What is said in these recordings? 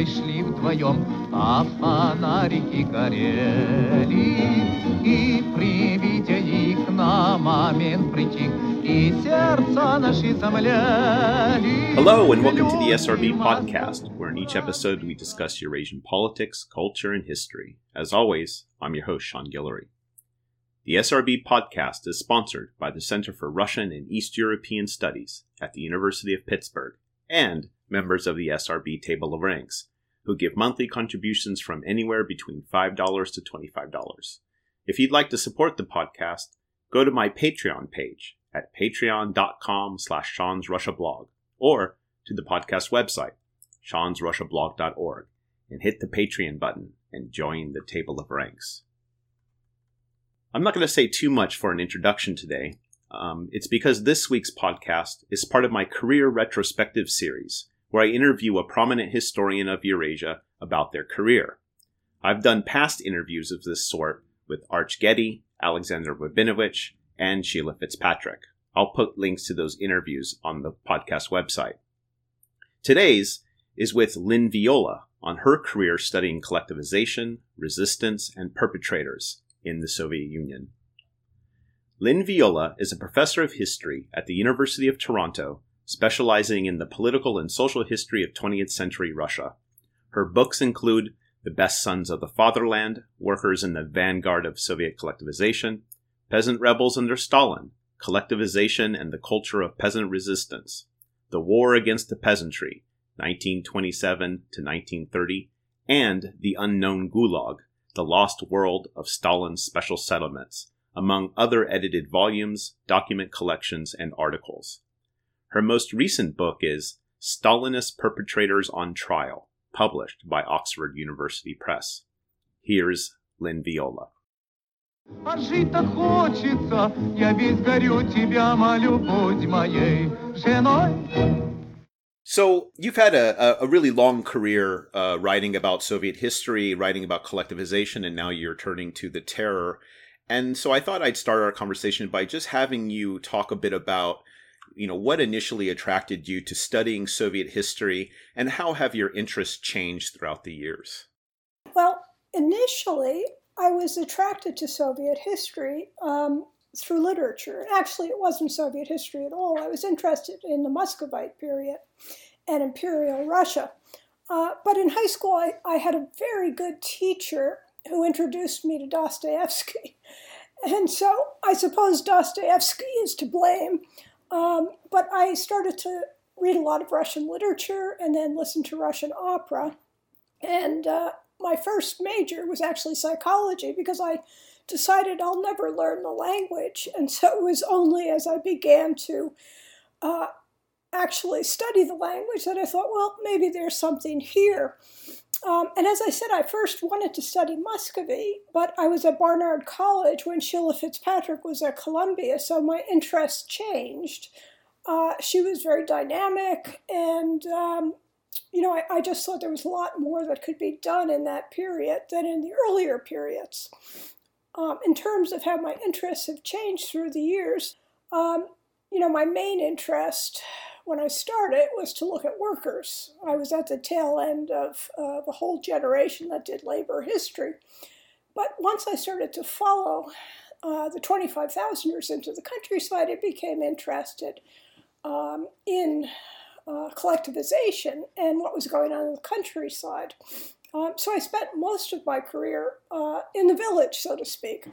дорогой шли вдвоем, а фонарики горели. И при виде их на момент притих, и сердца наши замляли. Hello, and welcome to the SRB podcast, where in each episode we discuss Eurasian politics, culture, and history. As always, I'm your host, Sean Guillory. The SRB podcast is sponsored by the Center for Russian and East European Studies at the University of Pittsburgh and members of the SRB Table of Ranks, who give monthly contributions from anywhere between $5 to $25. If you'd like to support the podcast, go to my Patreon page at patreon.com slash Sean's Russia blog or to the podcast website, seansrussiablog.org, and hit the Patreon button and join the Table of Ranks. I'm not going to say too much for an introduction today. Um, it's because this week's podcast is part of my career retrospective series, where I interview a prominent historian of Eurasia about their career. I've done past interviews of this sort with Arch Getty, Alexander Rabinowitch, and Sheila Fitzpatrick. I'll put links to those interviews on the podcast website. Today's is with Lynn Viola on her career studying collectivization, resistance, and perpetrators in the Soviet Union. Lynn Viola is a professor of history at the University of Toronto, specializing in the political and social history of 20th century Russia. Her books include The Best Sons of the Fatherland, Workers in the Vanguard of Soviet Collectivization, Peasant Rebels Under Stalin, Collectivization and the Culture of Peasant Resistance, The War Against the Peasantry, 1927 to 1930, and The Unknown Gulag, the Lost World of Stalin's Special Settlements, among other edited volumes, document collections, and articles. Her most recent book is Stalinist Perpetrators on Trial, published by Oxford University Press. Here's Lynn Viola. А жить так хочется, я весь горю тебя, молю, будь моей женой. So you've had a, a really long career uh, writing about Soviet history, writing about collectivization, and now you're turning to the terror. And so I thought I'd start our conversation by just having you talk a bit about, you know, what initially attracted you to studying Soviet history, and how have your interests changed throughout the years? Well, initially, I was attracted to Soviet history um, through literature. Actually, it wasn't Soviet history at all. I was interested in the Muscovite period and Imperial Russia. Uh, but in high school, I, I had a very good teacher who introduced me to Dostoevsky. And so I suppose Dostoevsky is to blame. Um, but I started to read a lot of Russian literature and then listen to Russian opera. And uh, my first major was actually psychology because I decided I'll never learn the language. And so it was only as I began to uh, actually study the language that I thought, well, maybe there's something here. Um, and as I said, I first wanted to study Muscovy, but I was at Barnard College when Sheila Fitzpatrick was at Columbia, so my interest changed. Uh, she was very dynamic, and um, you know, I, I, just thought there was a lot more that could be done in that period than in the earlier periods. Um, in terms of how my interests have changed through the years, um, you know, my main interest when I started was to look at workers. I was at the tail end of uh, the whole generation that did labor history. But once I started to follow uh, the 25,000ers into the countryside, I became interested um, in uh, collectivization and what was going on in the countryside. Um, so I spent most of my career uh, in the village, so to speak.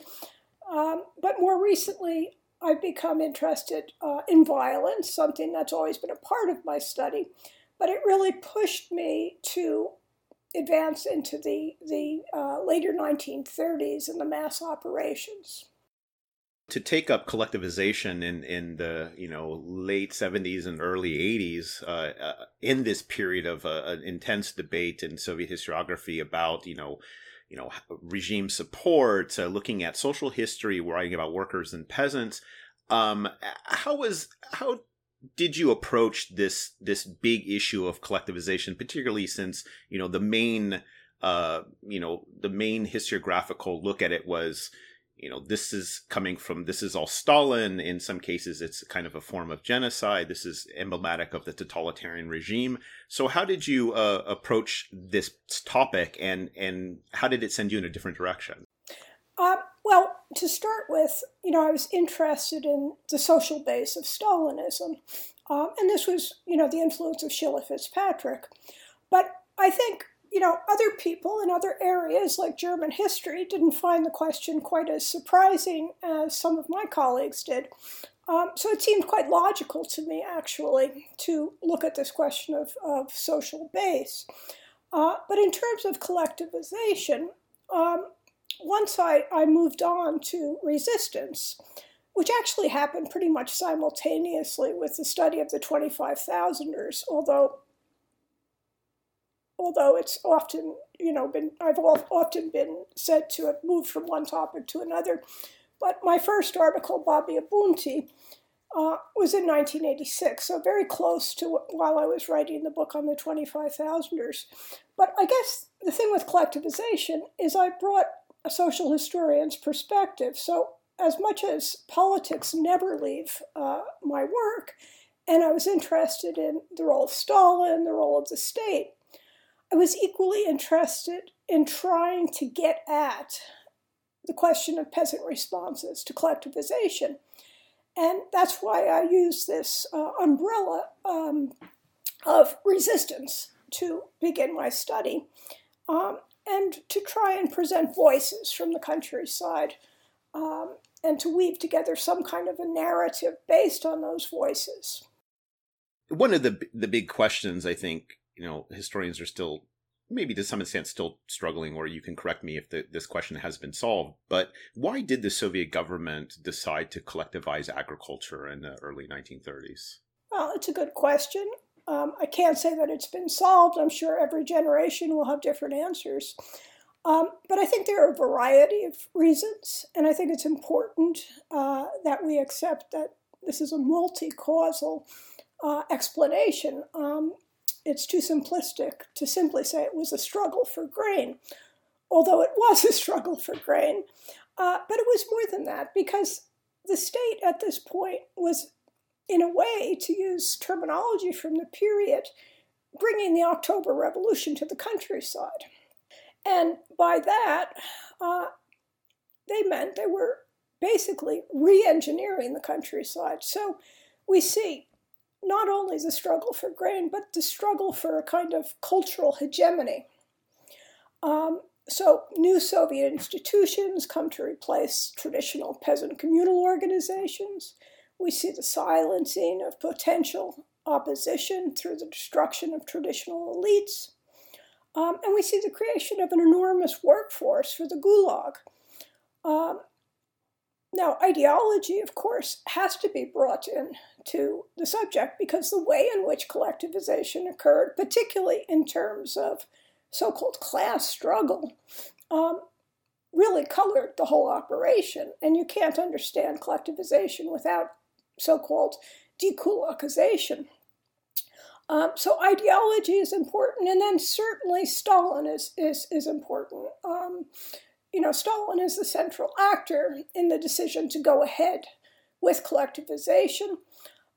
Um, but more recently, I've become interested uh, in violence, something that's always been a part of my study. But it really pushed me to advance into the, the uh, later 1930s and the mass operations to take up collectivization in in the you know late 70s and early 80s uh, uh, in this period of uh, an intense debate in Soviet historiography about you know you know regime support, uh, looking at social history, writing about workers and peasants. Um, how was how did you approach this this big issue of collectivization, particularly since you know the main uh, you know the main historiographical look at it was you know, this is coming from, this is all Stalin. In some cases, it's kind of a form of genocide. This is emblematic of the totalitarian regime. So, how did you uh, approach this topic, and and how did it send you in a different direction? Uh, well, to start with, you know, I was interested in the social base of Stalinism, um, and this was, you know, the influence of Sheila Fitzpatrick. But I think you know, other people in other areas like German history didn't find the question quite as surprising as some of my colleagues did. Um, so it seemed quite logical to me, actually, to look at this question of, of social base. Uh, but in terms of collectivization, um, once I, I moved on to resistance, which actually happened pretty much simultaneously with the study of the 25,000ers, although although it's often, you know, been I've often been said to have moved from one topic to another. But my first article, Bab'i bunty, uh, was in 1986, so very close to while I was writing the book on the 25,000ers. But I guess the thing with collectivization is I brought a social historian's perspective. So as much as politics never leave uh, my work, and I was interested in the role of Stalin, the role of the state, I was equally interested in trying to get at the question of peasant responses to collectivization. And that's why I use this uh, umbrella um, of resistance to begin my study um, and to try and present voices from the countryside um, and to weave together some kind of a narrative based on those voices. One of the the big questions I think you know historians are still maybe to some extent still struggling or you can correct me if the, this question has been solved but why did the soviet government decide to collectivize agriculture in the early 1930s well it's a good question. Um, i can't say that it's been solved. I'm sure every generation will have different answers. Um, but i think there are a variety of reasons and i think it's important uh, that we accept that this is a multi-causal uh, explanation. Um, it's too simplistic to simply say it was a struggle for grain, although it was a struggle for grain. Uh, but it was more than that because the state at this point was, in a way, to use terminology from the period, bringing the October Revolution to the countryside. And by that, uh, they meant they were basically re engineering the countryside. So we see not only the struggle for grain, but the struggle for a kind of cultural hegemony. Um, so, new Soviet institutions come to replace traditional peasant communal organizations. We see the silencing of potential opposition through the destruction of traditional elites. Um, and we see the creation of an enormous workforce for the Gulag. Um, now, ideology, of course, has to be brought in to the subject because the way in which collectivization occurred, particularly in terms of so called class struggle, um, really colored the whole operation. And you can't understand collectivization without so called dekulakization. Um, so ideology is important, and then certainly Stalin is, is, is important. Um, you know, Stalin is the central actor in the decision to go ahead with collectivization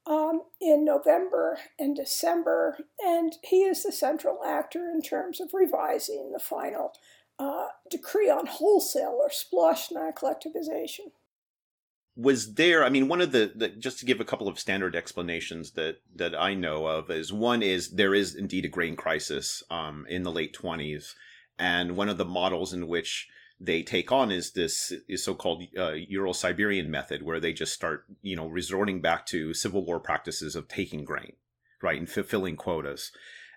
um, in November and December, and he is the central actor in terms of revising the final uh, decree on wholesale or Sploshna collectivization. Was there? I mean, one of the, the just to give a couple of standard explanations that that I know of is one is there is indeed a grain crisis um, in the late twenties, and one of the models in which they take on is this is so-called uh, Ural-Siberian method, where they just start, you know, resorting back to civil war practices of taking grain, right, and fulfilling quotas.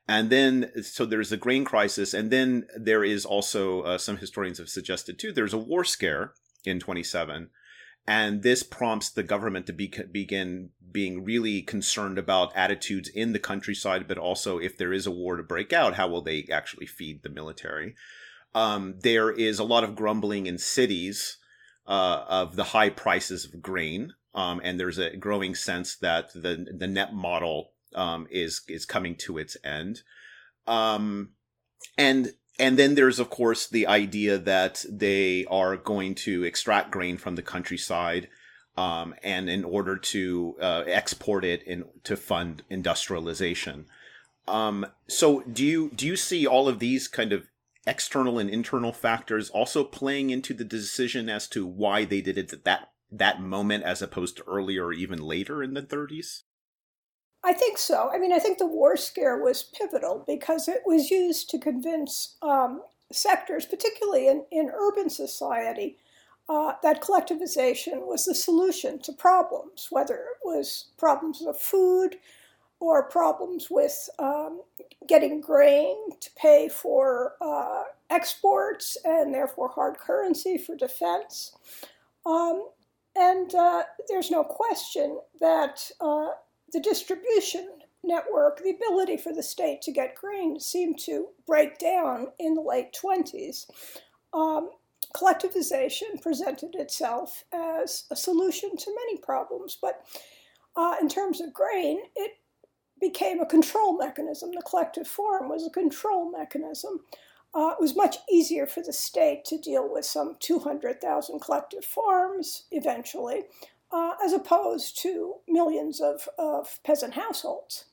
And then, so there's a grain crisis, and then there is also uh, some historians have suggested too. There's a war scare in 27, and this prompts the government to be, begin being really concerned about attitudes in the countryside, but also if there is a war to break out, how will they actually feed the military? Um, there is a lot of grumbling in cities uh, of the high prices of grain, um, and there's a growing sense that the the NEP model um, is is coming to its end. Um, and and then there's of course the idea that they are going to extract grain from the countryside um, and in order to uh, export it in to fund industrialization um, so do you do you see all of these kind of external and internal factors also playing into the decision as to why they did it at that that moment as opposed to earlier or even later in the 30s? I think so. I mean, I think the war scare was pivotal because it was used to convince um, sectors, particularly in, in urban society, uh, that collectivization was the solution to problems, whether it was problems of food, or problems with um, getting grain to pay for uh, exports and therefore hard currency for defense. Um, and uh, there's no question that uh, the distribution network, the ability for the state to get grain, seemed to break down in the late 20s. Um, collectivization presented itself as a solution to many problems, but uh, in terms of grain, it became a control mechanism. The collective farm was a control mechanism. Uh, it was much easier for the state to deal with some 200,000 collective farms eventually, uh, as opposed to millions of, of peasant households.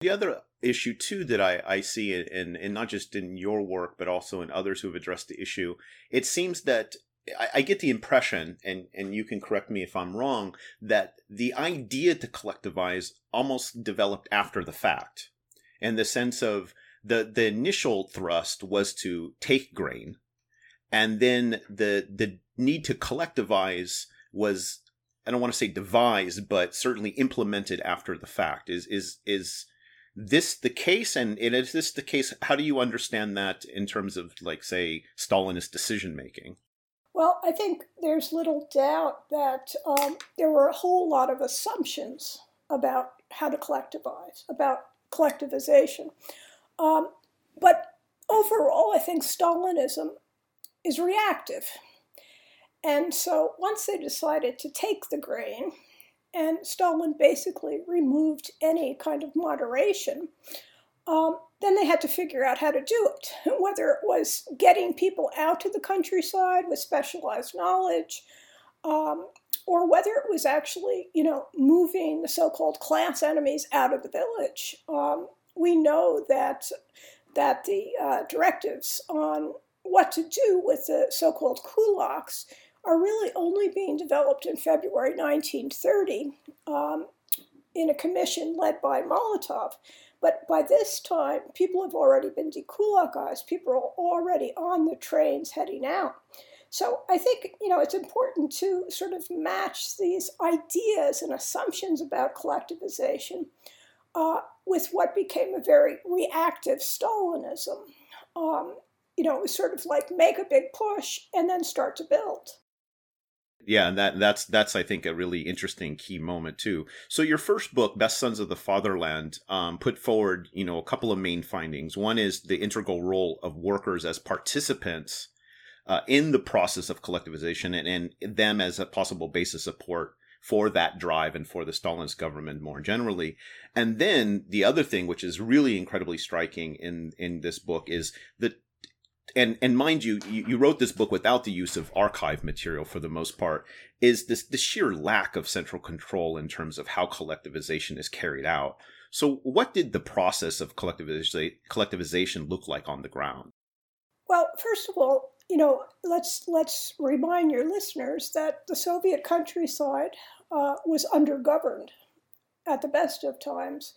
The other issue, too, that I, I see, in, in not just in your work, but also in others who have addressed the issue, it seems that I, I get the impression, and, and you can correct me if I'm wrong, that the idea to collectivize almost developed after the fact. In the sense of the, the initial thrust was to take grain, and then the the need to collectivize was I don't want to say devised, but certainly implemented after the fact. Is is is this the case? And is this the case? How do you understand that in terms of like say Stalinist decision making? Well, I think there's little doubt that um, there were a whole lot of assumptions about how to collectivize, about collectivization. Um, but overall, I think Stalinism is reactive. And so once they decided to take the grain, and Stalin basically removed any kind of moderation, um, then they had to figure out how to do it, whether it was getting people out to the countryside with specialized knowledge, um, or whether it was actually, you know, moving the so-called class enemies out of the village. Um, we know that that the uh, directives on what to do with the so-called kulaks are really only being developed in February 1930 um, in a commission led by Molotov. But by this time, people have already been dekulakized. People are already on the trains heading out. So I think you know it's important to sort of match these ideas and assumptions about collectivization uh, with what became a very reactive Stalinism. Um, you know, it was sort of like make a big push and then start to build. Yeah, and that that's that's I think a really interesting key moment too. So your first book, Best Sons of the Fatherland, um, put forward you know a couple of main findings. One is the integral role of workers as participants uh, in the process of collectivization, and, and them as a possible base of support for that drive and for the Stalinist government more generally. And then the other thing, which is really incredibly striking in in this book, is that and and mind you, you, you wrote this book without the use of archive material for the most part. Is this the sheer lack of central control in terms of how collectivization is carried out? So, what did the process of collectivization collectivization look like on the ground? Well, first of all, you know, let's let's remind your listeners that the Soviet countryside uh, was undergoverned at the best of times,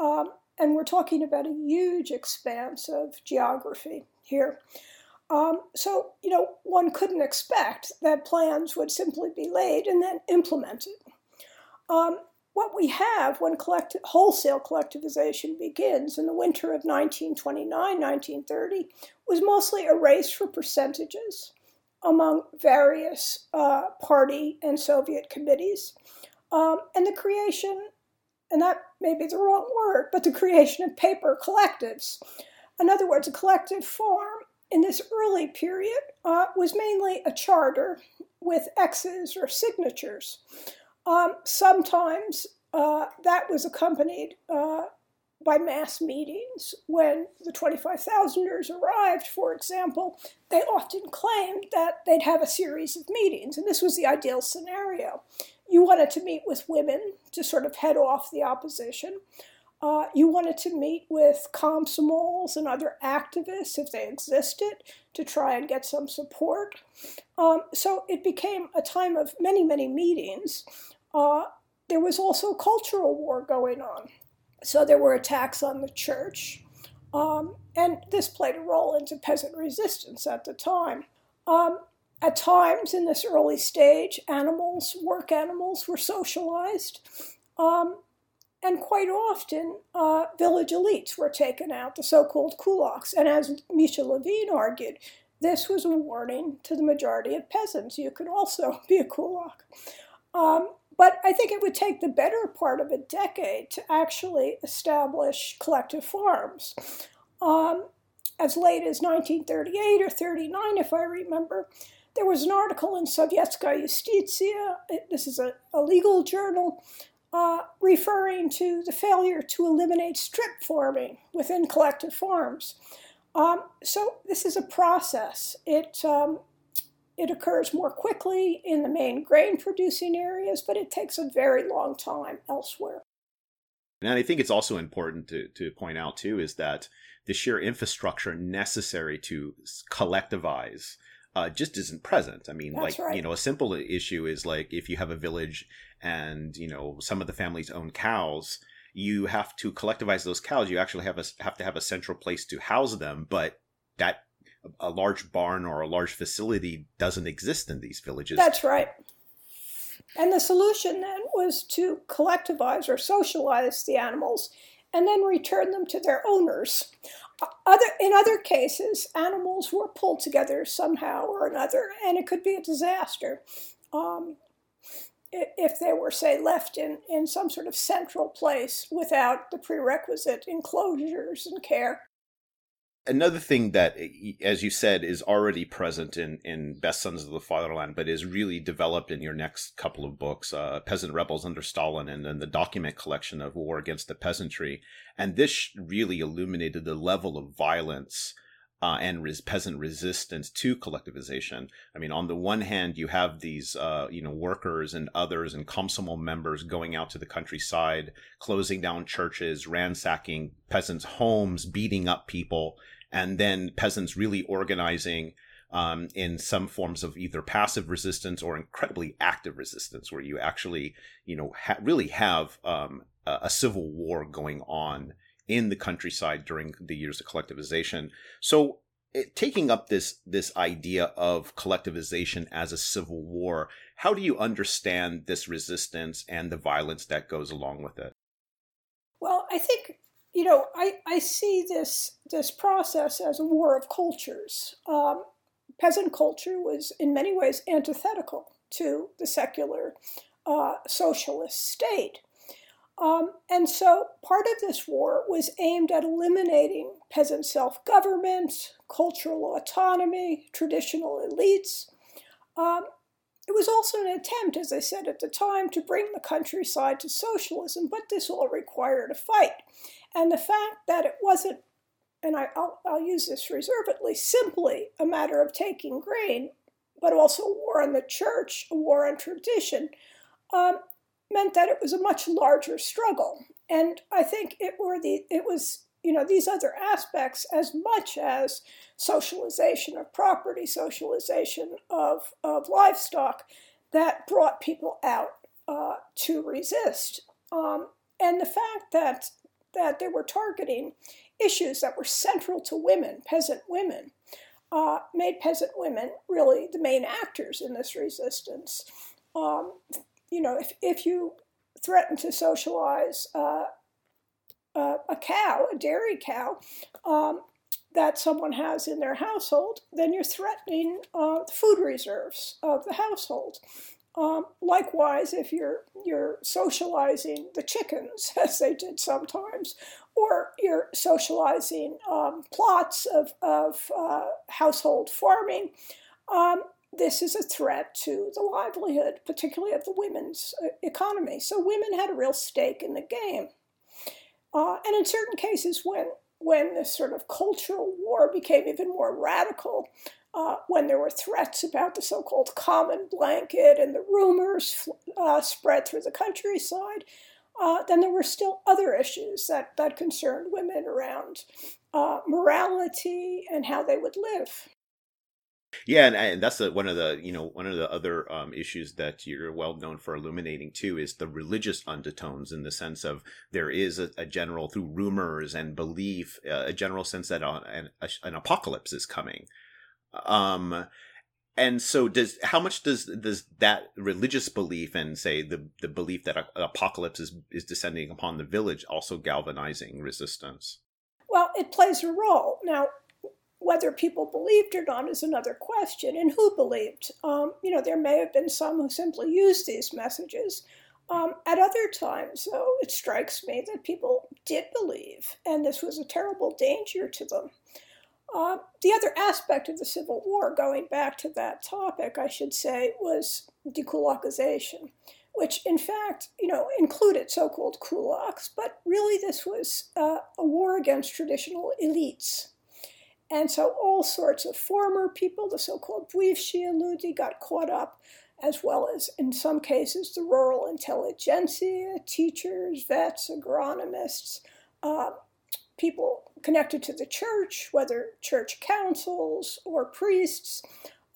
um, and we're talking about a huge expanse of geography here. Um, so, you know, one couldn't expect that plans would simply be laid and then implemented. Um, what we have when wholesale collectivization begins in the winter of 1929 1930 was mostly a race for percentages among various uh, party and Soviet committees, um, and the creation, and that may be the wrong word, but the creation of paper collectives in other words, a collective farm in this early period uh, was mainly a charter with X's or signatures. Um, sometimes uh, that was accompanied uh, by mass meetings. When the 25,000ers arrived, for example, they often claimed that they'd have a series of meetings, and this was the ideal scenario. You wanted to meet with women to sort of head off the opposition. Uh, you wanted to meet with komsomols and other activists, if they existed, to try and get some support. Um, so it became a time of many, many meetings. Uh, there was also cultural war going on. So there were attacks on the church. Um, and this played a role into peasant resistance at the time. Um, at times in this early stage, animals, work animals, were socialized. Um, and quite often, uh, village elites were taken out, the so called kulaks. And as Misha Lewin argued, this was a warning to the majority of peasants. You could also be a kulak. Um, but I think it would take the better part of a decade to actually establish collective farms. Um, as late as 1938 or 39, if I remember, there was an article in Sovietskaya Yustitsia, this is a, a legal journal, uh, referring to the failure to eliminate strip farming within collective farms. Um, so this is a process. It um, it occurs more quickly in the main grain producing areas, but it takes a very long time elsewhere. And I think it's also important to, to point out, too, is that the sheer infrastructure necessary to collectivize uh, just isn't present. I mean, That's like, right. you know, a simple issue is like if you have a village and, you know, some of the families own cows, you have to collectivize those cows. You actually have a, have to have a central place to house them, but that a large barn or a large facility doesn't exist in these villages. That's right. And the solution then was to collectivize or socialize the animals and then return them to their owners. Other, in other cases, animals were pulled together somehow or another, and it could be a disaster um, if they were, say, left in, in some sort of central place without the prerequisite enclosures and care. Another thing that as you said is already present in in best sons of the fatherland but is really developed in your next couple of books uh, peasant rebels under stalin and then the document collection of war against the peasantry. And this really illuminated the level of violence uh, and res- peasant resistance to collectivization. I mean, on the one hand, you have these, uh, you know, workers and others and Komsomol members going out to the countryside, closing down churches, ransacking peasants' homes, beating up people, and then peasants really organizing um, in some forms of either passive resistance or incredibly active resistance, where you actually, you know, ha- really have um, a, a civil war going on in the countryside during the years of collectivization. So, it, taking up this this idea of collectivization as a civil war, how do you understand this resistance and the violence that goes along with it? Well, I think you know, I, I see this this process as a war of cultures. Um, peasant culture was in many ways antithetical to the secular uh, socialist state. Um, and so part of this war was aimed at eliminating peasant self government, cultural autonomy, traditional elites. Um, it was also an attempt, as I said at the time, to bring the countryside to socialism, but this all required a fight. And the fact that it wasn't, and I, will I'll use this reservedly, simply a matter of taking grain, but also a war on the church, a war on tradition, um, meant that it was a much larger struggle. And I think it were the it was you know these other aspects as much as socialization of property, socialization of, of livestock that brought people out uh, to resist. Um, and the fact that that they were targeting issues that were central to women, peasant women, uh, made peasant women really the main actors in this resistance. Um, you know, if, if you threaten to socialize uh, uh, a cow, a dairy cow, um, that someone has in their household, then you're threatening uh, the food reserves of the household. Um, likewise, if you're you're socializing the chickens, as they did sometimes, or you're socializing um, plots of, of uh, household farming, um, this is a threat to the livelihood, particularly of the women's uh, economy. So women had a real stake in the game. Uh, and in certain cases, when when this sort of cultural war became even more radical, uh, when there were threats about the so called common blanket and the rumors uh, spread through the countryside, uh, then there were still other issues that, that concerned women around uh, morality and how they would live. Yeah, and, and that's a, one of the you know one of the other um, issues that you're well known for illuminating too is the religious undertones in the sense of there is a, a general through rumors and belief uh, a general sense that an, an apocalypse is coming. Um, and so does how much does does that religious belief and say the the belief that an apocalypse is is descending upon the village also galvanizing resistance? Well, it plays a role. Now, whether people believed or not is another question, and who believed. Um, you know, there may have been some who simply used these messages. Um, at other times, though, it strikes me that people did believe, and this was a terrible danger to them. Uh, the other aspect of the Civil War, going back to that topic, I should say, was dekulakization, which in fact, you know, included so-called kulaks, but really this was uh, a war against traditional elites. And so all sorts of former people, the so-called bywshie ludi, got caught up, as well as, in some cases, the rural intelligentsia, teachers, vets, agronomists, uh, people connected to the church, whether church councils or priests.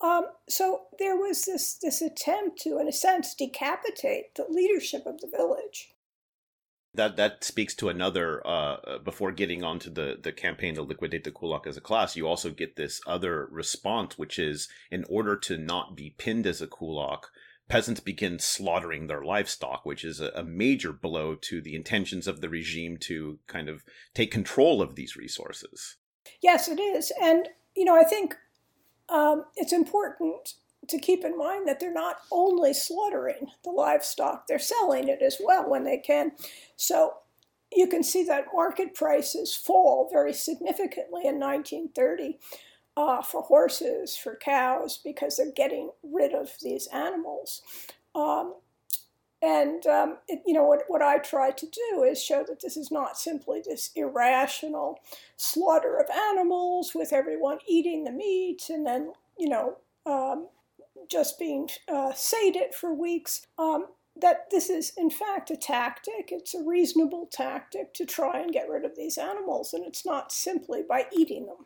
Um, so there was this, this attempt to, in a sense, decapitate the leadership of the village. That that speaks to another. Uh, before getting onto the the campaign to liquidate the kulak as a class, you also get this other response, which is in order to not be pinned as a kulak, peasants begin slaughtering their livestock, which is a, a, major blow to the intentions of the regime to kind of take control of these resources. Yes, it is. And, you know, I think um, it's important to keep in mind that they're not only slaughtering the livestock, they're selling it as well when they can. So you can see that market prices fall very significantly in 1930 uh, for horses, for cows, because they're getting rid of these animals. Um, and, um, it, you know, what, what I try to do is show that this is not simply this irrational slaughter of animals with everyone eating the meat and then, you know, um, just being uh, sated for weeks. Um, that this is, in fact, a tactic. It's a reasonable tactic to try and get rid of these animals, and it's not simply by eating them.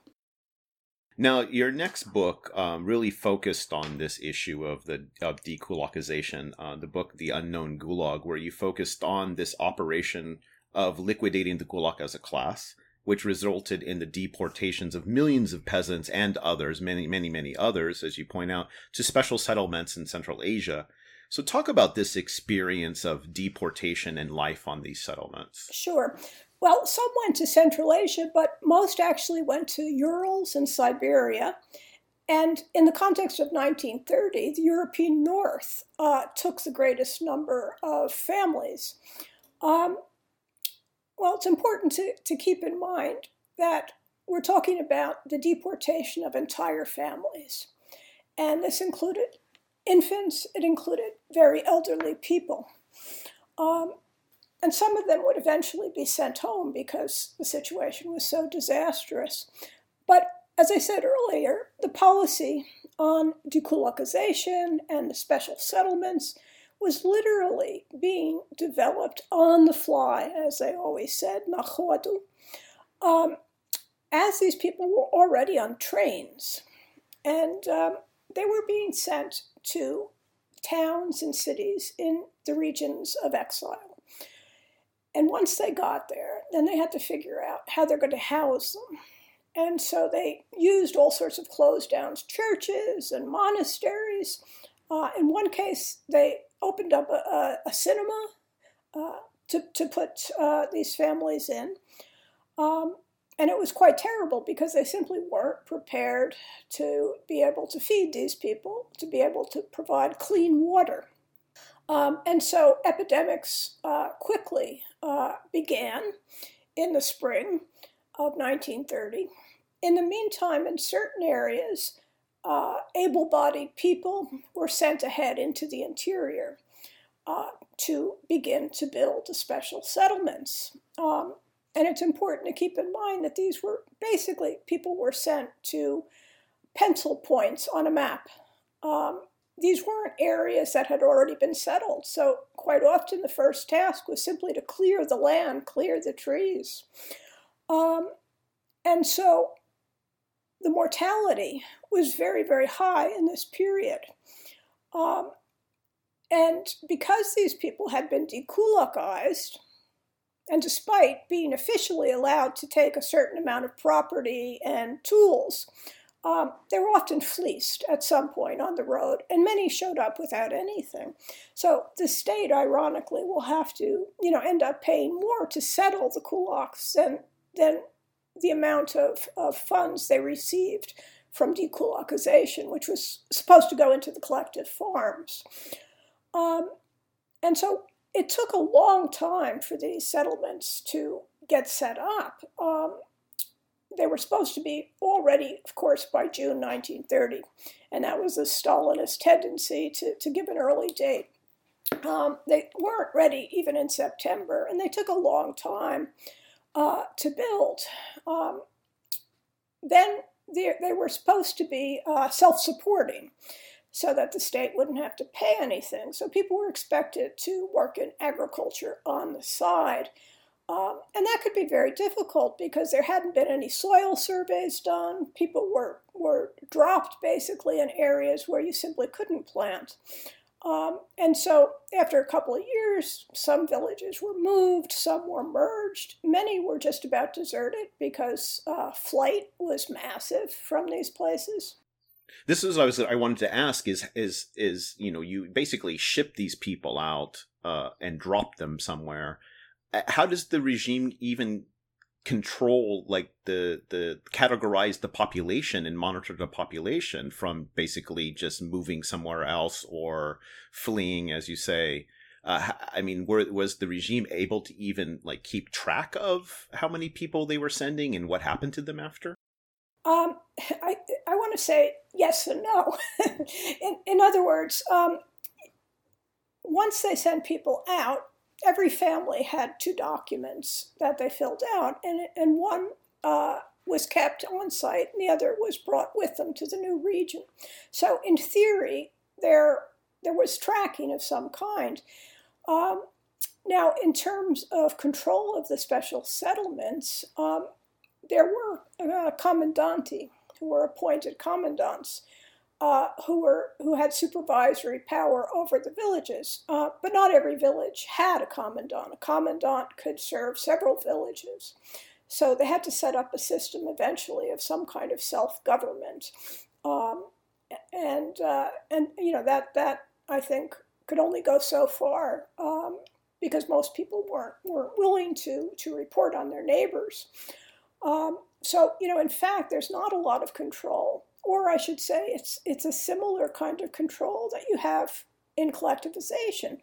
Now, your next book um, really focused on this issue of the of dekulakization. Uh, the book, The Unknown Gulag, where you focused on this operation of liquidating the kulak as a class, which resulted in the deportations of millions of peasants and others, many, many, many others, as you point out, to special settlements in Central Asia. So, talk about this experience of deportation and life on these settlements. Sure. Well, some went to Central Asia, but most actually went to Urals and Siberia. And in the context of 1930, the European North uh, took the greatest number of families. Um, well, it's important to, to keep in mind that we're talking about the deportation of entire families. And this included infants, it included very elderly people. Um, and some of them would eventually be sent home because the situation was so disastrous. But as I said earlier, the policy on dekulakization and the special settlements was literally being developed on the fly, as they always said, na khodu, um, as these people were already on trains. And um, they were being sent to towns and cities in the regions of exile. And once they got there, then they had to figure out how they're going to house them. And so they used all sorts of closed down churches and monasteries. Uh, in one case, they opened up a, a, cinema uh, to, to put uh, these families in. Um, and it was quite terrible because they simply weren't prepared to be able to feed these people, to be able to provide clean water. Um, and so epidemics uh, quickly uh, began in the spring of 1930. In the meantime, in certain areas, uh, able bodied people were sent ahead into the interior uh, to begin to build special settlements. Um, and it's important to keep in mind that these were basically people were sent to pencil points on a map. Um, these weren't areas that had already been settled, so quite often the first task was simply to clear the land, clear the trees. Um, and so the mortality was very, very high in this period. Um, and because these people had been dekulakized, and despite being officially allowed to take a certain amount of property and tools, um, they were often fleeced at some point on the road, and many showed up without anything. So the state, ironically, will have to, you know, end up paying more to settle the kulaks than than the amount of, of funds they received from dekulakization, which was supposed to go into the collective farms. Um, and so it took a long time for these settlements to get set up. Um, they were supposed to be all ready, of course, by June 1930, and that was a Stalinist tendency to, to give an early date. Um, they weren't ready even in September, and they took a long time uh, to build. Um, then they, they, were supposed to be uh, self supporting so that the state wouldn't have to pay anything. So people were expected to work in agriculture on the side. Um, and that could be very difficult because there hadn't been any soil surveys done. People were, were dropped basically in areas where you simply couldn't plant. Um, and so, after a couple of years, some villages were moved, some were merged. Many were just about deserted because uh, flight was massive from these places. This is what I was I wanted to ask is is is you know you basically ship these people out uh, and drop them somewhere. Uh, how does the regime even control like the the categorize the population and monitor the population from basically just moving somewhere else or fleeing as you say uh, i mean were, was the regime able to even like keep track of how many people they were sending and what happened to them after um, I, I want to say yes and no. in, in other words, um, once they send people out, every family had two documents that they filled out, and, and one uh, was kept on site, and the other was brought with them to the new region. So, in theory, there there was tracking of some kind. Um, now, in terms of control of the special settlements, um, there were uh, commandanti who were appointed commandants uh, who were who had supervisory power over the villages. Uh, but not every village had a commandant. A commandant could serve several villages, so they had to set up a system eventually of some kind of self-government. Um, and uh, and you know that that I think could only go so far um, because most people weren't weren't willing to to report on their neighbors. Um, so you know, in fact, there's not a lot of control or I should say, it's it's a similar kind of control that you have in collectivization.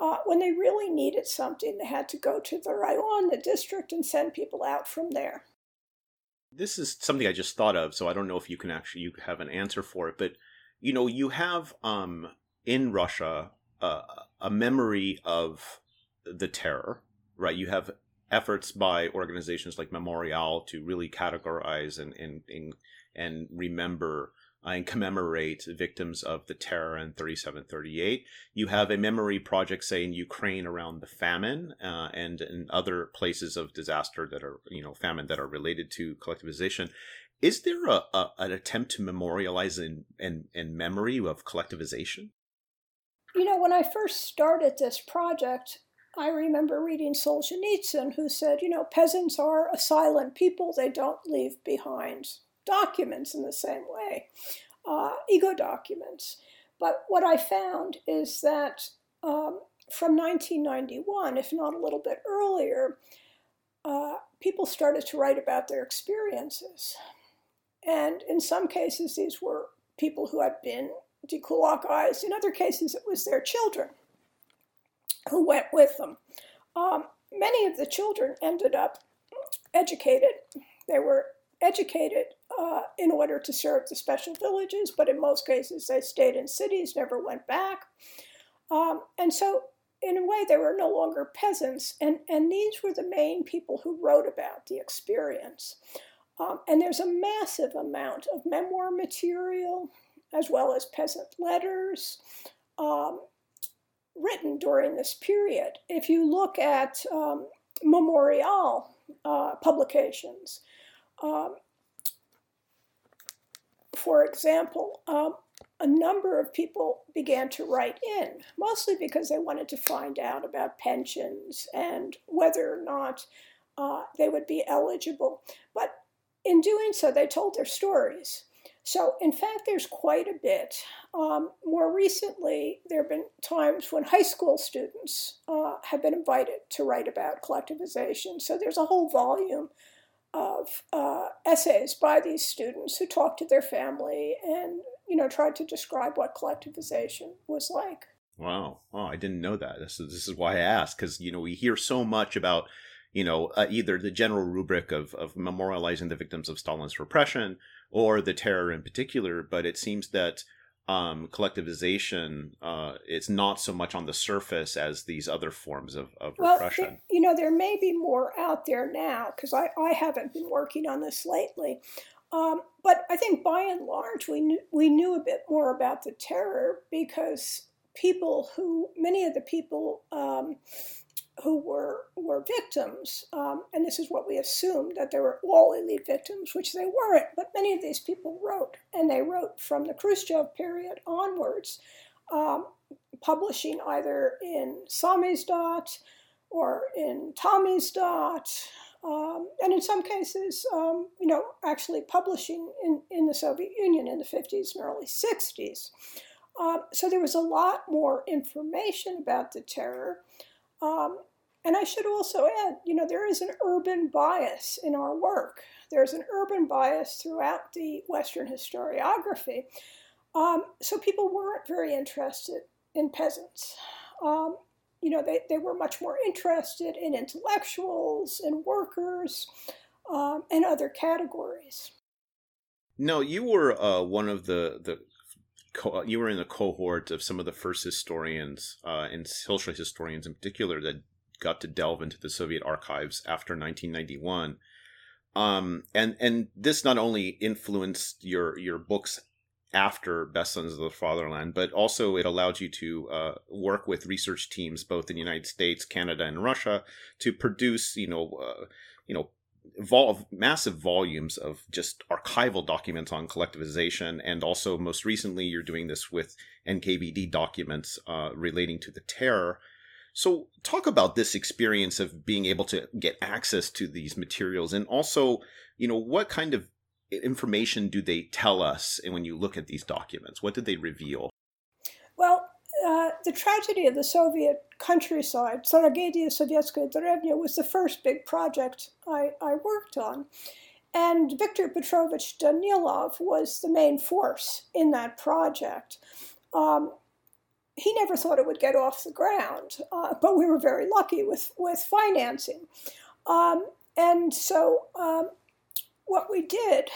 Uh, when they really needed something, they had to go to the rayon, the district, and send people out from there. This is something I just thought of, so I don't know if you can actually you have an answer for it. But you know, you have um, in Russia uh, a memory of the terror, right? You have efforts by organizations like Memorial to really categorize and and and, and remember uh, and commemorate victims of the terror in 37 38 you have a memory project say in ukraine around the famine uh, and in other places of disaster that are you know famine that are related to collectivization is there a, a an attempt to memorialize and in memory of collectivization? You know when i first started this project I remember reading Solzhenitsyn, who said, you know, peasants are a silent people, they don't leave behind documents in the same way, uh, ego documents. But what I found is that um, from 1991, if not a little bit earlier, uh, people started to write about their experiences. And in some cases, these were people who had been dekulakized. In other cases, it was their children who went with them. Um, many of the children ended up educated. They were educated uh, in order to serve the special villages, but in most cases they stayed in cities, never went back. Um, and so in a way, they were no longer peasants, and, and these were the main people who wrote about the experience. Um, and there's a massive amount of memoir material, as well as peasant letters, um, written during this period. If you look at um, memorial uh, publications, um, for example, um, a number of people began to write in, mostly because they wanted to find out about pensions and whether or not uh, they would be eligible. But in doing so, they told their stories. So, in fact, there's quite a bit. Um, more recently, there have been times when high school students uh, have been invited to write about collectivization. So, there's a whole volume of uh, essays by these students who talked to their family and you know tried to describe what collectivization was like. Wow, wow! I didn't know that. This is this is why I asked because you know we hear so much about you know uh, either the general rubric of of memorializing the victims of Stalin's repression or the terror in particular, but it seems that um, collectivization uh, it's not so much on the surface as these other forms of, of well, repression. There, you know, there may be more out there now because I, I haven't been working on this lately. Um, but I think by and large, we knew, we knew a bit more about the terror because people who, many of the people um, who were were victims, um, and this is what we assumed that they were all elite victims, which they weren't. But many of these people wrote, and they wrote from the Khrushchev period onwards, um, publishing either in Samizdat or in Tamizdat, um, and in some cases, um, you know, actually publishing in, in the Soviet Union in the 50s and early 60s. Um, so there was a lot more information about the terror. Um, and I should also add, you know, there is an urban bias in our work. There's an urban bias throughout the Western historiography. Um, so people weren't very interested in peasants. Um, you know, they, they were much more interested in intellectuals and workers um, and other categories. No, you were uh, one of the the you were in the cohort of some of the first historians uh, and social historians in particular that got to delve into the Soviet archives after 1991. Um, and and this not only influenced your your books after Best Sons of the Fatherland, but also it allowed you to uh, work with research teams both in the United States, Canada, and Russia to produce, you know, uh, you know, vol- massive volumes of just archival documents on collectivization, and also most recently you're doing this with NKVD documents uh, relating to the terror. So, talk about this experience of being able to get access to these materials, and also, you know, what kind of information do they tell us? And when you look at these documents, what did they reveal? Well, uh, the tragedy of the Soviet countryside, Tragedia Sovietskaya Derevnya, was the first big project I, I worked on. And Viktor Petrovich Danilov was the main force in that project. Um, he never thought it would get off the ground, uh, but we were very lucky with, with financing. Um, and so um, what we did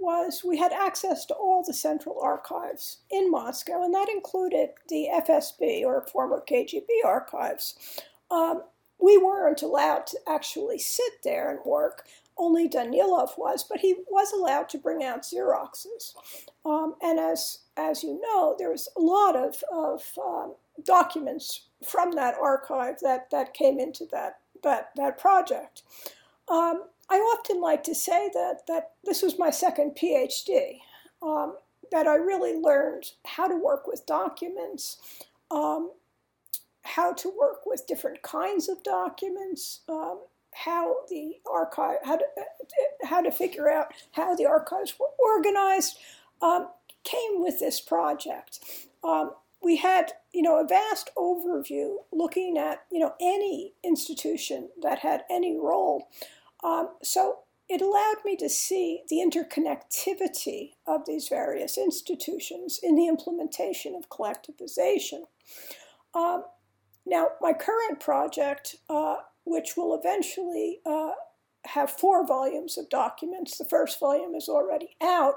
was we had access to all the central archives in Moscow, and that included the FSB or former KGB archives. Um, we weren't allowed to actually sit there and work. Only Danilov was, but he was allowed to bring out Xeroxes. Um, and as as you know, there's a lot of, of um, documents from that archive that, that came into that that that project. Um, I often like to say that, that this was my second PhD, um, that I really learned how to work with documents, um, how to work with different kinds of documents, um, how the archive, how to, how to figure out how the archives were organized, um, came with this project. Um, we had, you know, a vast overview looking at, you know, any institution that had any role. Um, so it allowed me to see the interconnectivity of these various institutions in the implementation of collectivization. Um, now, my current project, uh, which will eventually uh, have four volumes of documents, the first volume is already out,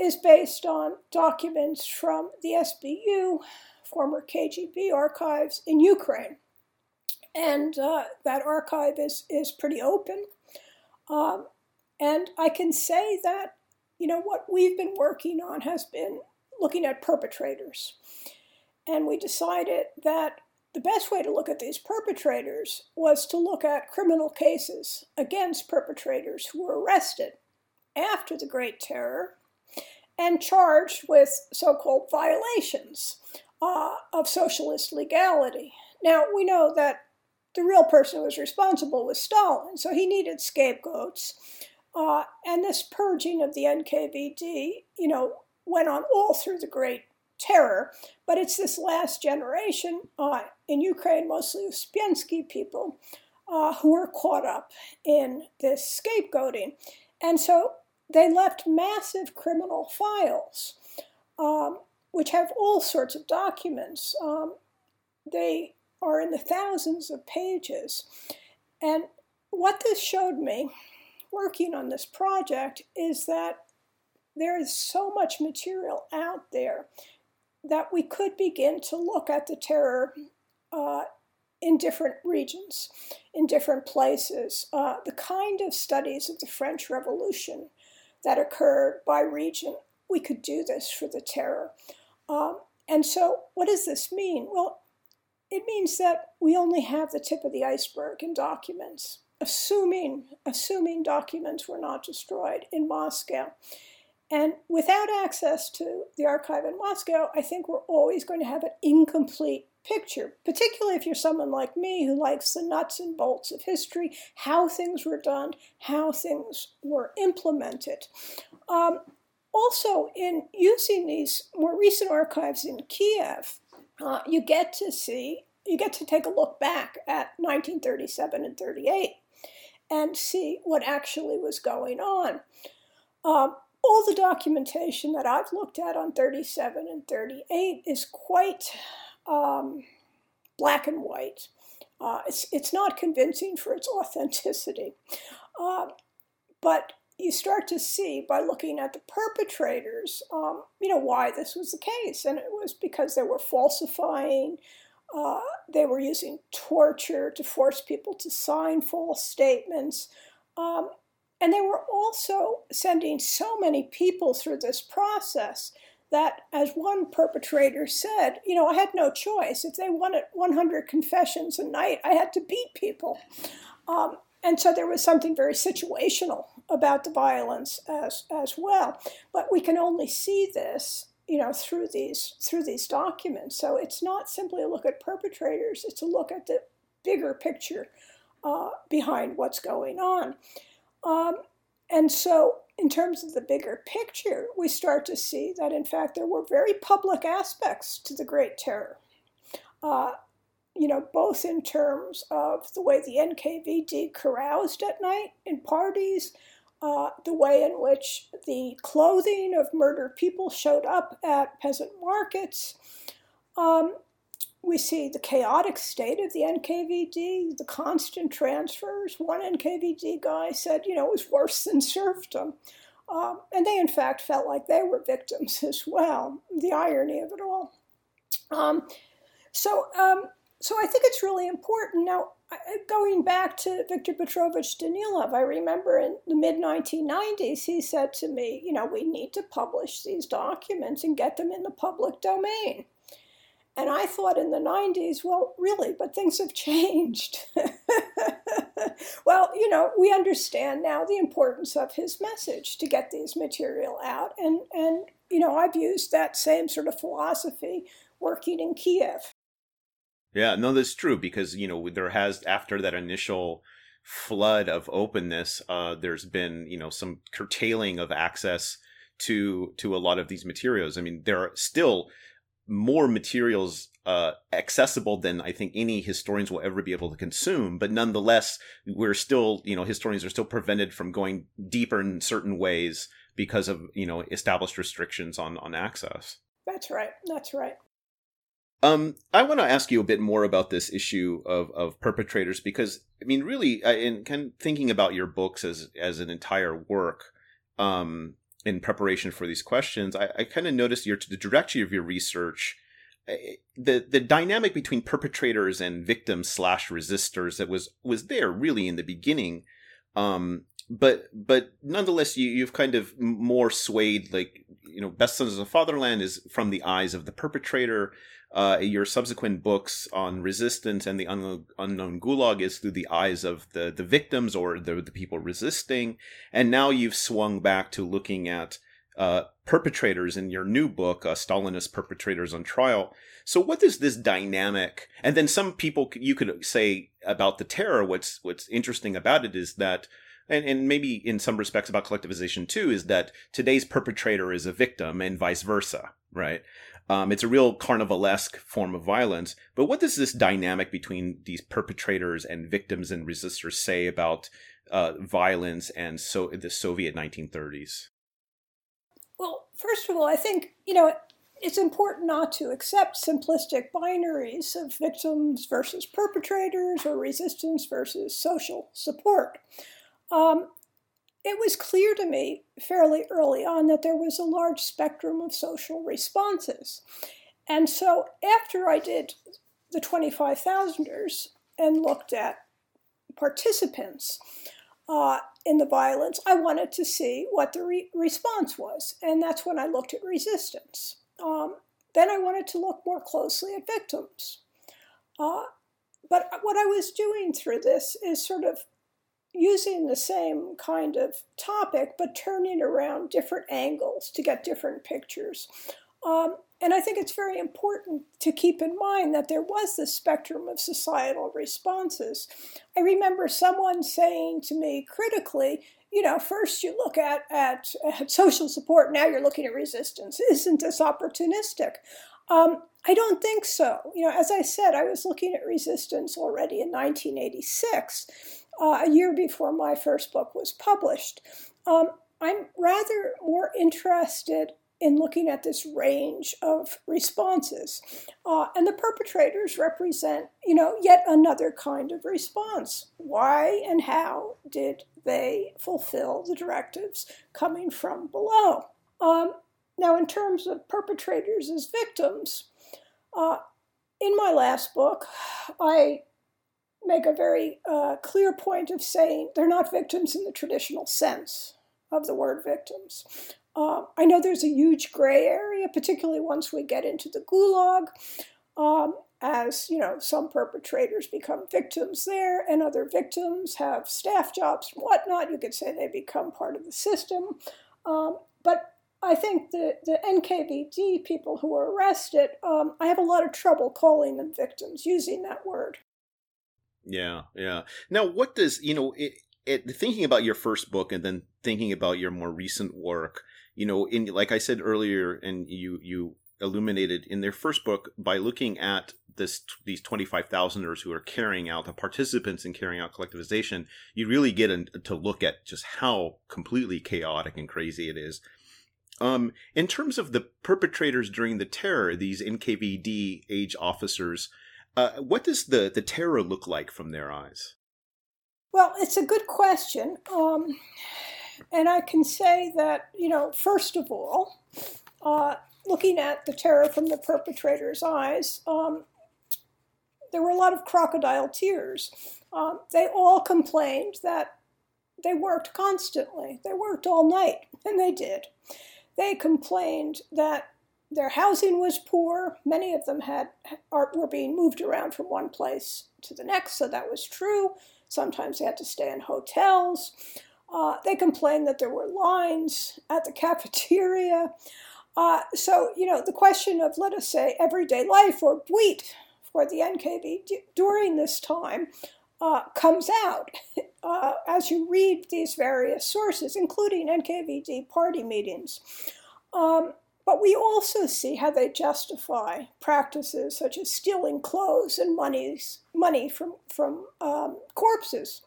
is based on documents from the SBU, former KGB archives in Ukraine. And uh, that archive is, is pretty open. Um, and I can say that, you know, what we've been working on has been looking at perpetrators. And we decided that the best way to look at these perpetrators was to look at criminal cases against perpetrators who were arrested after the Great Terror and charged with so called violations uh, of socialist legality. Now, we know that the real person who was responsible was Stalin, so he needed scapegoats. Uh, and this purging of the NKVD, you know, went on all through the Great Terror, but it's this last generation uh, in Ukraine, mostly Uspensky people, uh, who were caught up in this scapegoating. And so they left massive criminal files, um, which have all sorts of documents. Um, they are in the thousands of pages. And what this showed me working on this project is that there is so much material out there that we could begin to look at the terror uh, in different regions, in different places. Uh, the kind of studies of the French Revolution that occurred by region, we could do this for the terror. Um, and so, what does this mean? Well, it means that we only have the tip of the iceberg in documents, assuming assuming documents were not destroyed in Moscow. And without access to the archive in Moscow, I think we're always going to have an incomplete picture, particularly if you're someone like me who likes the nuts and bolts of history, how things were done, how things were implemented. Um, also, in using these more recent archives in Kiev, uh, you get to see, you get to take a look back at 1937 and 38 and see what actually was going on. Um, all the documentation that I've looked at on 37 and 38 is quite um, black and white. Uh, it's, it's not convincing for its authenticity. Uh, but you start to see by looking at the perpetrators, um, you know, why this was the case. And it was because they were falsifying, uh, they were using torture to force people to sign false statements. Um, and they were also sending so many people through this process that, as one perpetrator said, you know, I had no choice. If they wanted 100 confessions a night, I had to beat people. Um, and so there was something very situational about the violence as, as well. But we can only see this, you know, through these through these documents. So it's not simply a look at perpetrators; it's a look at the bigger picture uh, behind what's going on. Um, and so, in terms of the bigger picture, we start to see that, in fact, there were very public aspects to the Great Terror. Uh, you know, both in terms of the way the NKVD caroused at night in parties, uh, the way in which the clothing of murdered people showed up at peasant markets, um, we see the chaotic state of the NKVD, the constant transfers. One NKVD guy said, you know, it was worse than serfdom. Um, and they, in fact, felt like they were victims as well. The irony of it all. Um, so, um, so I think it's really important. Now, going back to Viktor Petrovich Danilov, I remember in the mid 1990s, he said to me, you know, we need to publish these documents and get them in the public domain. And I thought in the 90s, well, really, but things have changed. well, you know, we understand now the importance of his message to get these material out. And, and you know, I've used that same sort of philosophy working in Kiev. Yeah, no, that's true because, you know, there has, after that initial flood of openness, uh, there's been, you know, some curtailing of access to to a lot of these materials. I mean, there are still more materials uh, accessible than I think any historians will ever be able to consume. But nonetheless, we're still, you know, historians are still prevented from going deeper in certain ways because of, you know, established restrictions on on access. That's right. That's right. Um, I want to ask you a bit more about this issue of, of perpetrators because I mean, really, in kind of thinking about your books as as an entire work, um, in preparation for these questions, I, I kind of noticed your the trajectory of your research the the dynamic between perpetrators and victims slash resistors that was was there really in the beginning. Um but but nonetheless you you've kind of more swayed like you know best sons of the fatherland is from the eyes of the perpetrator uh, your subsequent books on resistance and the unknown, unknown gulag is through the eyes of the the victims or the the people resisting and now you've swung back to looking at uh, perpetrators in your new book, uh, Stalinist Perpetrators on Trial. So, what is this dynamic? And then some people you could say about the terror. What's what's interesting about it is that, and, and maybe in some respects about collectivization too, is that today's perpetrator is a victim and vice versa, right? Um, it's a real carnivalesque form of violence. But what does this dynamic between these perpetrators and victims and resistors say about uh, violence and so the Soviet 1930s? Well, first of all, I think, you know, it's important not to accept simplistic binaries of victims versus perpetrators or resistance versus social support. Um, it was clear to me fairly early on that there was a large spectrum of social responses. And so after I did the 25,000ers and looked at participants, uh, in the violence, I wanted to see what the re- response was. And that's when I looked at resistance. Um, then I wanted to look more closely at victims. Uh, but what I was doing through this is sort of using the same kind of topic, but turning around different angles to get different pictures. Um, and I think it's very important to keep in mind that there was this spectrum of societal responses. I remember someone saying to me critically, you know, first you look at, at, at social support, now you're looking at resistance. Isn't this opportunistic? Um, I don't think so. You know, as I said, I was looking at resistance already in 1986, uh, a year before my first book was published. Um, I'm rather more interested in looking at this range of responses. Uh, and the perpetrators represent, you know, yet another kind of response. Why and how did they fulfill the directives coming from below? Um, now, in terms of perpetrators as victims, uh, in my last book, I make a very uh, clear point of saying they're not victims in the traditional sense of the word victims. Uh, I know there's a huge gray area, particularly once we get into the gulag, um, as you know, some perpetrators become victims there, and other victims have staff jobs and whatnot. You could say they become part of the system. Um, but I think the, the NKVD people who were arrested, um, I have a lot of trouble calling them victims, using that word. Yeah, yeah. Now, what does, you know, it, it, thinking about your first book and then thinking about your more recent work, you know, in like I said earlier, and you you illuminated in their first book by looking at this these 25,000ers who are carrying out the participants in carrying out collectivization, you really get in, to look at just how completely chaotic and crazy it is. Um, in terms of the perpetrators during the terror, these NKVD age officers, uh, what does the, the terror look like from their eyes? Well, it's a good question. Um, and I can say that, you know, first of all, uh, looking at the terror from the perpetrator's eyes, um, there were a lot of crocodile tears. Um, they all complained that they worked constantly. They worked all night, and they did. They complained that their housing was poor. Many of them had were being moved around from one place to the next, so that was true. Sometimes they had to stay in hotels. Uh, they complained that there were lines at the cafeteria. Uh, so, you know, the question of, let us say, everyday life or byt for the NKV during this time uh, comes out uh, as you read these various sources, including NKVD party meetings. Um, but we also see how they justify practices such as stealing clothes and monies, money from, from um, corpses.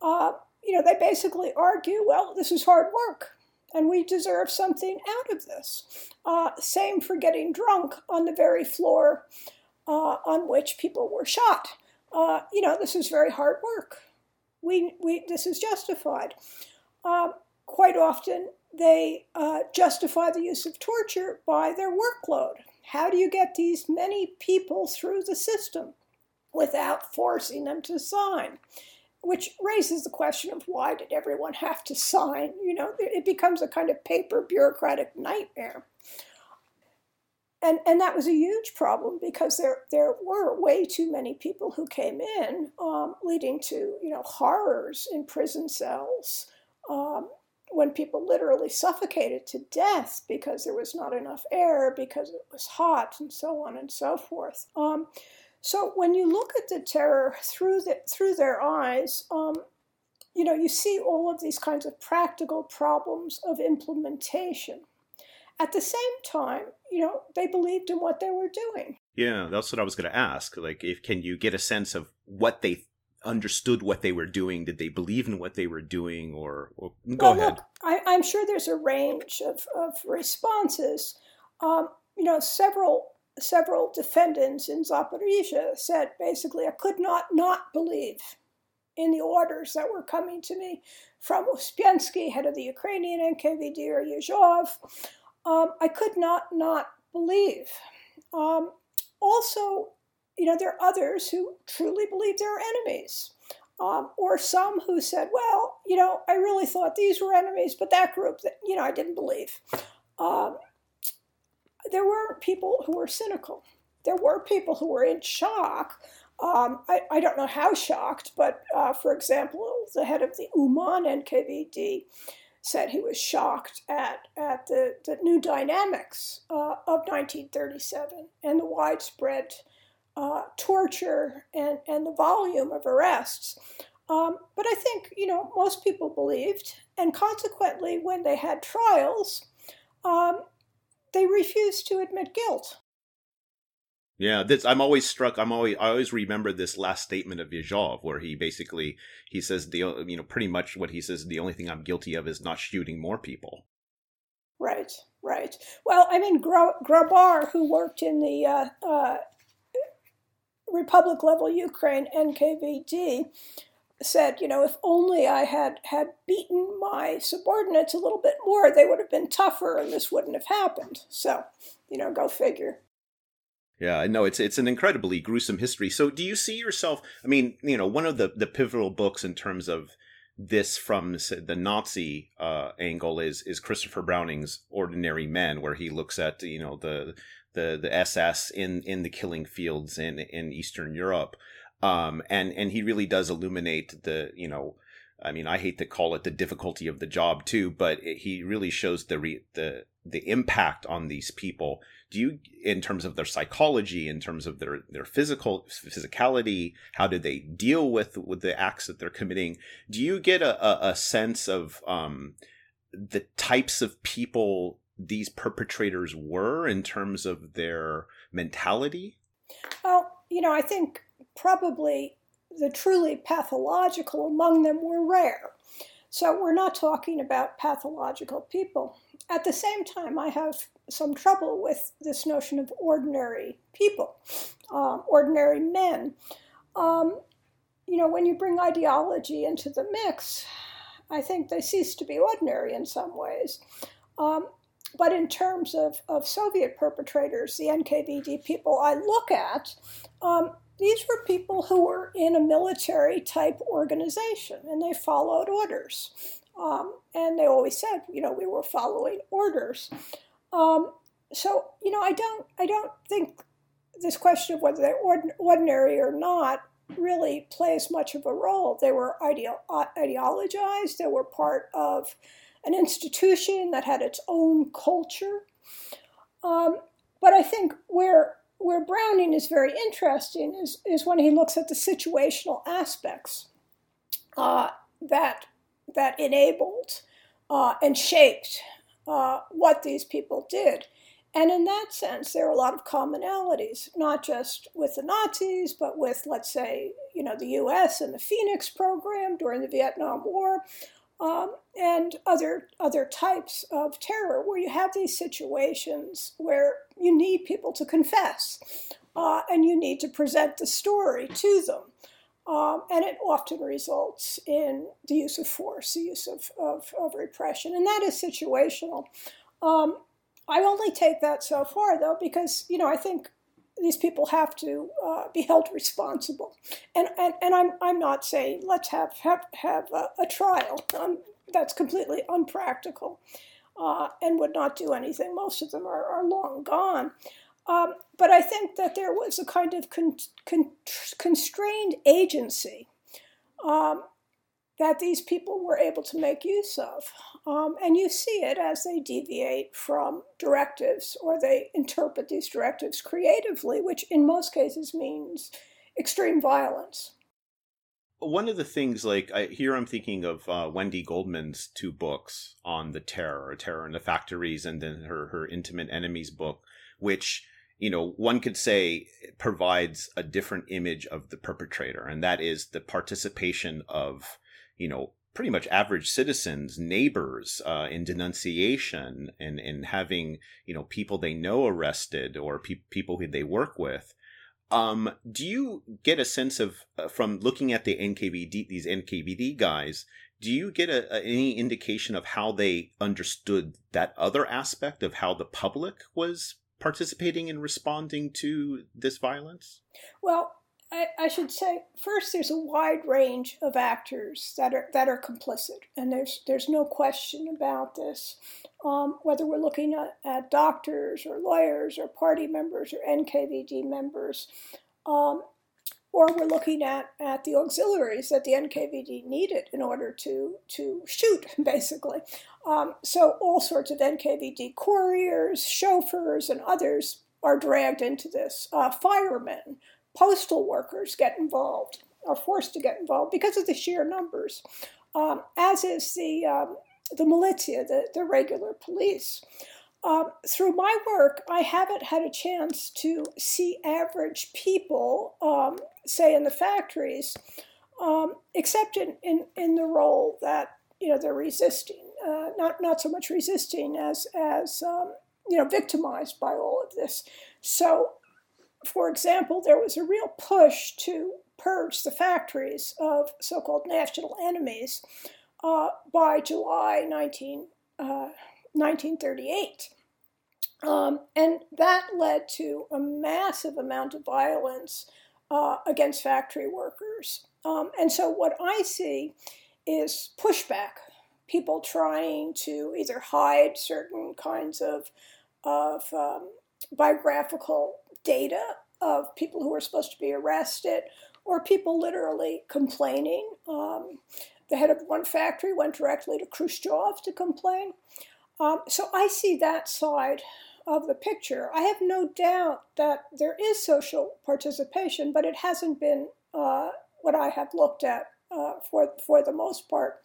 Uh, you know, they basically argue, well, this is hard work, and we deserve something out of this. Uh, same for getting drunk on the very floor uh, on which people were shot. Uh, you know, this is very hard work. We, we, this is justified. Uh, quite often, they uh, justify the use of torture by their workload, How do you get these many people through the system without forcing them to sign? Which raises the question of why did everyone have to sign? You know, it becomes a kind of paper bureaucratic nightmare and and that was a huge problem because there there were way too many people who came in, um, leading to you know horrors in prison cells um, when people literally suffocated to death because there was not enough air because it was hot and so on and so forth. Um, so when you look at the terror through the, through their eyes, um, you know you see all of these kinds of practical problems of implementation. At the same time, you know, they believed in what they were doing. Yeah, that's what I was going to ask. Like, if can you get a sense of what they understood what they were doing? Did they believe in what they were doing? Or, or go well, ahead. Look, I, am sure there's a range of, of responses. Um, you know, several several defendants in Zaporizhia said basically, I could not not believe in the orders that were coming to me from Uspensky, head of the Ukrainian NKVD, or Yezhov um, I could not not believe. Um, also, you know, there are others who truly believe they're enemies. Um, or some who said, well, you know, I really thought these were enemies, but that group, that, you know, I didn't believe. Um, there were people who were cynical. There were people who were in shock. Um, I, I, don't know how shocked, but uh, for example, the head of the Uman NKVD said he was shocked at, at the, the new dynamics uh, of 1937 and the widespread uh, torture and, and the volume of arrests. Um, but I think, you know, most people believed, and consequently, when they had trials, um, they refused to admit guilt. Yeah, this I'm always struck. I'm always I always remember this last statement of Yezhov, where he basically he says the you know pretty much what he says the only thing I'm guilty of is not shooting more people. Right, right. Well, I mean Grabar, who worked in the uh, uh, Republic level Ukraine NKVD, said, you know, if only I had had beaten my subordinates a little bit more, they would have been tougher, and this wouldn't have happened. So, you know, go figure. Yeah, no, it's it's an incredibly gruesome history. So, do you see yourself? I mean, you know, one of the the pivotal books in terms of this from the Nazi uh, angle is is Christopher Browning's Ordinary Men, where he looks at you know the the the SS in in the killing fields in in Eastern Europe, um, and and he really does illuminate the you know. I mean, I hate to call it the difficulty of the job too, but it, he really shows the re, the the impact on these people do you in terms of their psychology in terms of their their physical physicality how do they deal with with the acts that they're committing do you get a, a, a sense of um, the types of people these perpetrators were in terms of their mentality well you know i think probably the truly pathological among them were rare so we're not talking about pathological people at the same time, I have some trouble with this notion of ordinary people, um, ordinary men. Um, you know, when you bring ideology into the mix, I think they cease to be ordinary in some ways. Um, but in terms of, of Soviet perpetrators, the NKVD people I look at, um, these were people who were in a military type organization and they followed orders. Um, and they always said, you know, we were following orders. Um, so, you know, I don't, I don't think this question of whether they're ordinary or not really plays much of a role. They were ideo- ideologized. They were part of an institution that had its own culture. Um, but I think where where Browning is very interesting is, is when he looks at the situational aspects uh, that that enabled uh, and shaped uh, what these people did. And in that sense, there are a lot of commonalities, not just with the Nazis, but with, let's say, you know, the U.S. and the Phoenix program during the Vietnam War, um, and other other types of terror, where you have these situations where you need people to confess, uh, and you need to present the story to them. Um, and it often results in the use of force, the use of, of, of repression, and that is situational. Um, I only take that so far, though, because you know I think these people have to uh, be held responsible, and, and and I'm I'm not saying let's have have have a, a trial. Um, that's completely unpractical, uh, and would not do anything. Most of them are, are long gone. Um, but I think that there was a kind of con- con- constrained agency um, that these people were able to make use of. Um, and you see it as they deviate from directives or they interpret these directives creatively, which in most cases means extreme violence. One of the things, like I, here, I'm thinking of uh, Wendy Goldman's two books on the terror, terror in the factories, and then her her intimate enemies book, which you know, one could say provides a different image of the perpetrator, and that is the participation of, you know, pretty much average citizens, neighbors, uh, in denunciation and in having, you know, people they know arrested or pe- people who they work with. Um, do you get a sense of uh, from looking at the NKVD these NKVD guys? Do you get a, a, any indication of how they understood that other aspect of how the public was participating and responding to this violence? Well, I, I, should say first there's a wide range of actors that are that are complicit, and there's there's no question about this. Um, whether we're looking at, at, doctors or lawyers or party members or NKVD members, um, or we're looking at, at the auxiliaries that the NKVD needed in order to, to shoot, basically. Um, so all sorts of NKVD couriers, chauffeurs, and others are dragged into this. Uh, firemen, postal workers get involved, are forced to get involved because of the sheer numbers, um, as is the, um, the militia, the, the regular police. Um, through my work, I haven't had a chance to see average people, um, say in the factories, um, except in, in, in the role that you know they're resisting, uh, not not so much resisting as as um, you know victimized by all of this. So, for example, there was a real push to purge the factories of so-called national enemies uh, by July 19. Uh, 1938. Um, and that led to a massive amount of violence uh, against factory workers. Um, and so what I see is pushback, people trying to either hide certain kinds of, of um, biographical data of people who were supposed to be arrested, or people literally complaining. Um, the head of one factory went directly to Khrushchev to complain. Um, so I see that side of the picture. I have no doubt that there is social participation, but it hasn't been uh, what I have looked at uh, for for the most part.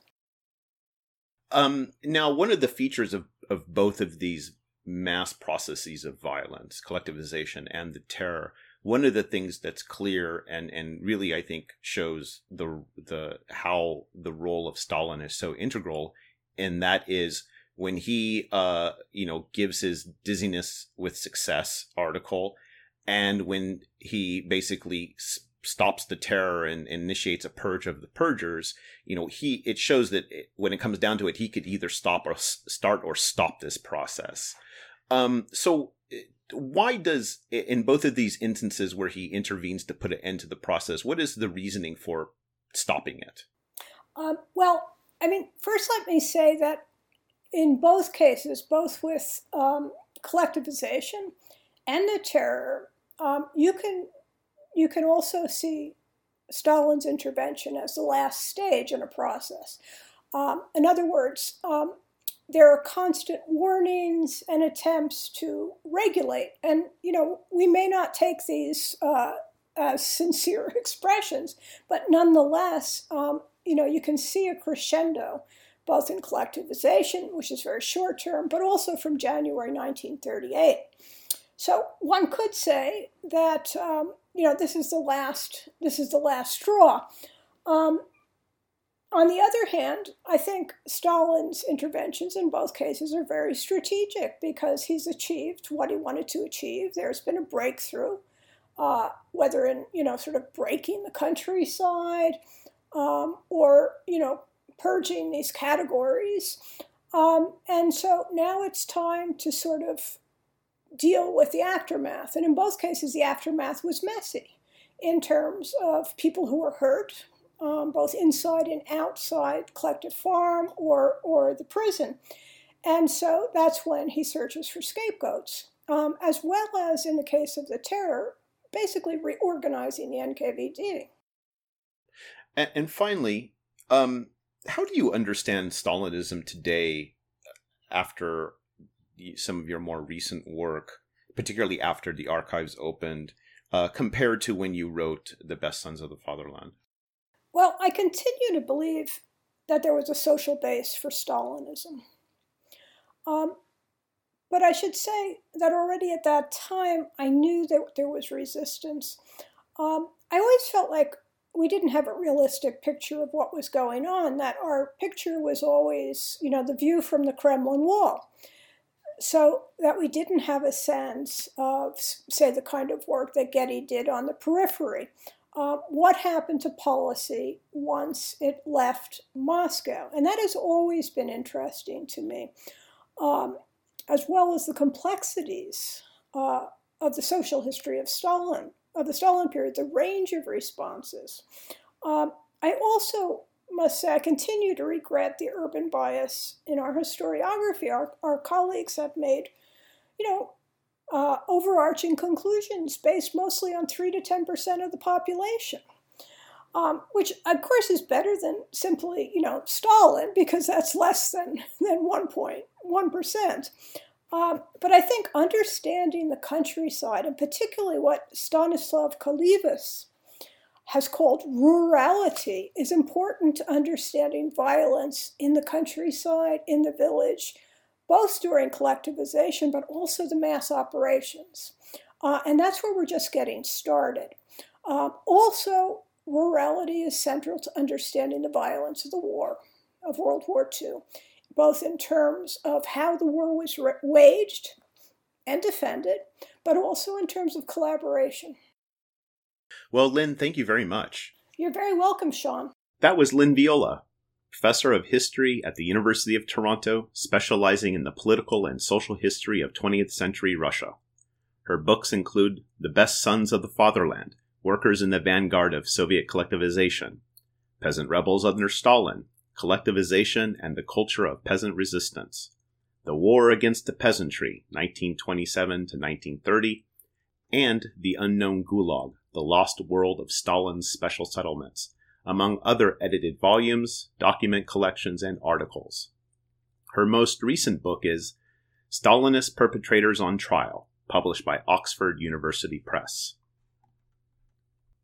Um, now, one of the features of, of both of these mass processes of violence, collectivization, and the terror, one of the things that's clear and and really I think shows the the how the role of Stalin is so integral, and that is when he uh you know gives his dizziness with success article and when he basically stops the terror and, initiates a purge of the purgers you know he it shows that when it comes down to it he could either stop or s- start or stop this process um so eh, why does in both of these instances where he intervenes to put an end to the process what is the reasoning for stopping it um, well i mean first let me say that in both cases, both with um, collectivization and the terror, um, you can you can also see Stalin's intervention as the last stage in a process. Um, in other words, um, there are constant warnings and attempts to regulate, and you know we may not take these uh, as sincere expressions, but nonetheless, um, you know you can see a crescendo both in collectivization, which is very short term, but also from January 1938. So one could say that um, you know this is the last this is the last straw. Um, on the other hand, I think Stalin's interventions in both cases are very strategic because he's achieved what he wanted to achieve. There's been a breakthrough, uh, whether in you know sort of breaking the countryside um, or you know purging these categories. Um, and so now it's time to sort of deal with the aftermath. And in both cases, the aftermath was messy in terms of people who were hurt, um, both inside and outside collective farm or, or the prison. And so that's when he searches for scapegoats, um, as well as in the case of the terror, basically reorganizing the NKVD. And, and finally, um, how do you understand Stalinism today after some of your more recent work, particularly after the archives opened, uh, compared to when you wrote The Best Sons of the Fatherland? Well, I continue to believe that there was a social base for Stalinism. Um, but I should say that already at that time, I knew that there was resistance. Um, I always felt like we didn't have a realistic picture of what was going on, that our picture was always, you know, the view from the Kremlin wall. So that we didn't have a sense of, say, the kind of work that Getty did on the periphery. Uh, what happened to policy once it left Moscow? And that has always been interesting to me, um, as well as the complexities uh, of the social history of Stalin of the Stalin period, the range of responses. Um, I also must say I continue to regret the urban bias in our historiography. Our, our colleagues have made, you know, uh, overarching conclusions based mostly on 3 to 10% of the population. Um, which of course is better than simply, you know, Stalin, because that's less than, than 1.1%. Um, but I think understanding the countryside, and particularly what Stathis Kalyvas has called rurality, is important to understanding violence in the countryside, in the village, both during collectivization, but also the mass operations. Uh, and that's where we're just getting started. Uh, also, rurality is central to understanding the violence of the war, of World War II both in terms of how the war was waged and defended, but also in terms of collaboration. Well, Lynn, thank you very much. You're very welcome, Sean. That was Lynn Viola, professor of history at the University of Toronto, specializing in the political and social history of 20th century Russia. Her books include The Best Sons of the Fatherland, Workers in the Vanguard of Soviet Collectivization, Peasant Rebels Under Stalin, collectivization, and the culture of peasant resistance, the War Against the Peasantry, 1927 to 1930, and The Unknown Gulag, The Lost World of Stalin's Special Settlements, among other edited volumes, document collections, and articles. Her most recent book is Stalinist Perpetrators on Trial, published by Oxford University Press.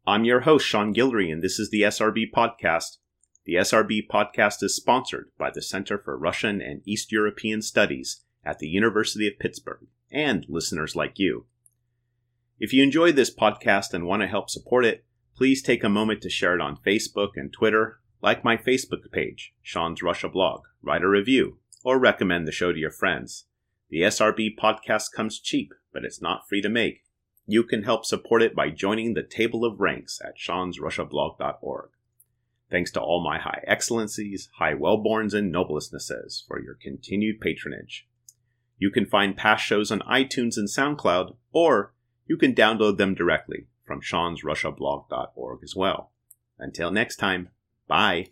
I'm your host, Sean Guillory, and this is the SRB Podcast, the SRB podcast is sponsored by the Center for Russian and East European Studies at the University of Pittsburgh and listeners like you. If you enjoyed this podcast and want to help support it, please take a moment to share it on Facebook and Twitter, like my Facebook page, Sean's Russia blog, write a review, or recommend the show to your friends. The SRB podcast comes cheap, but it's not free to make. You can help support it by joining the table of ranks at seansrussiablog.org. Thanks to all my high excellencies, high wellborns, and noblestnesses for your continued patronage. You can find past shows on iTunes and SoundCloud, or you can download them directly from Sean's seansrussiablog.org as well. Until next time, bye.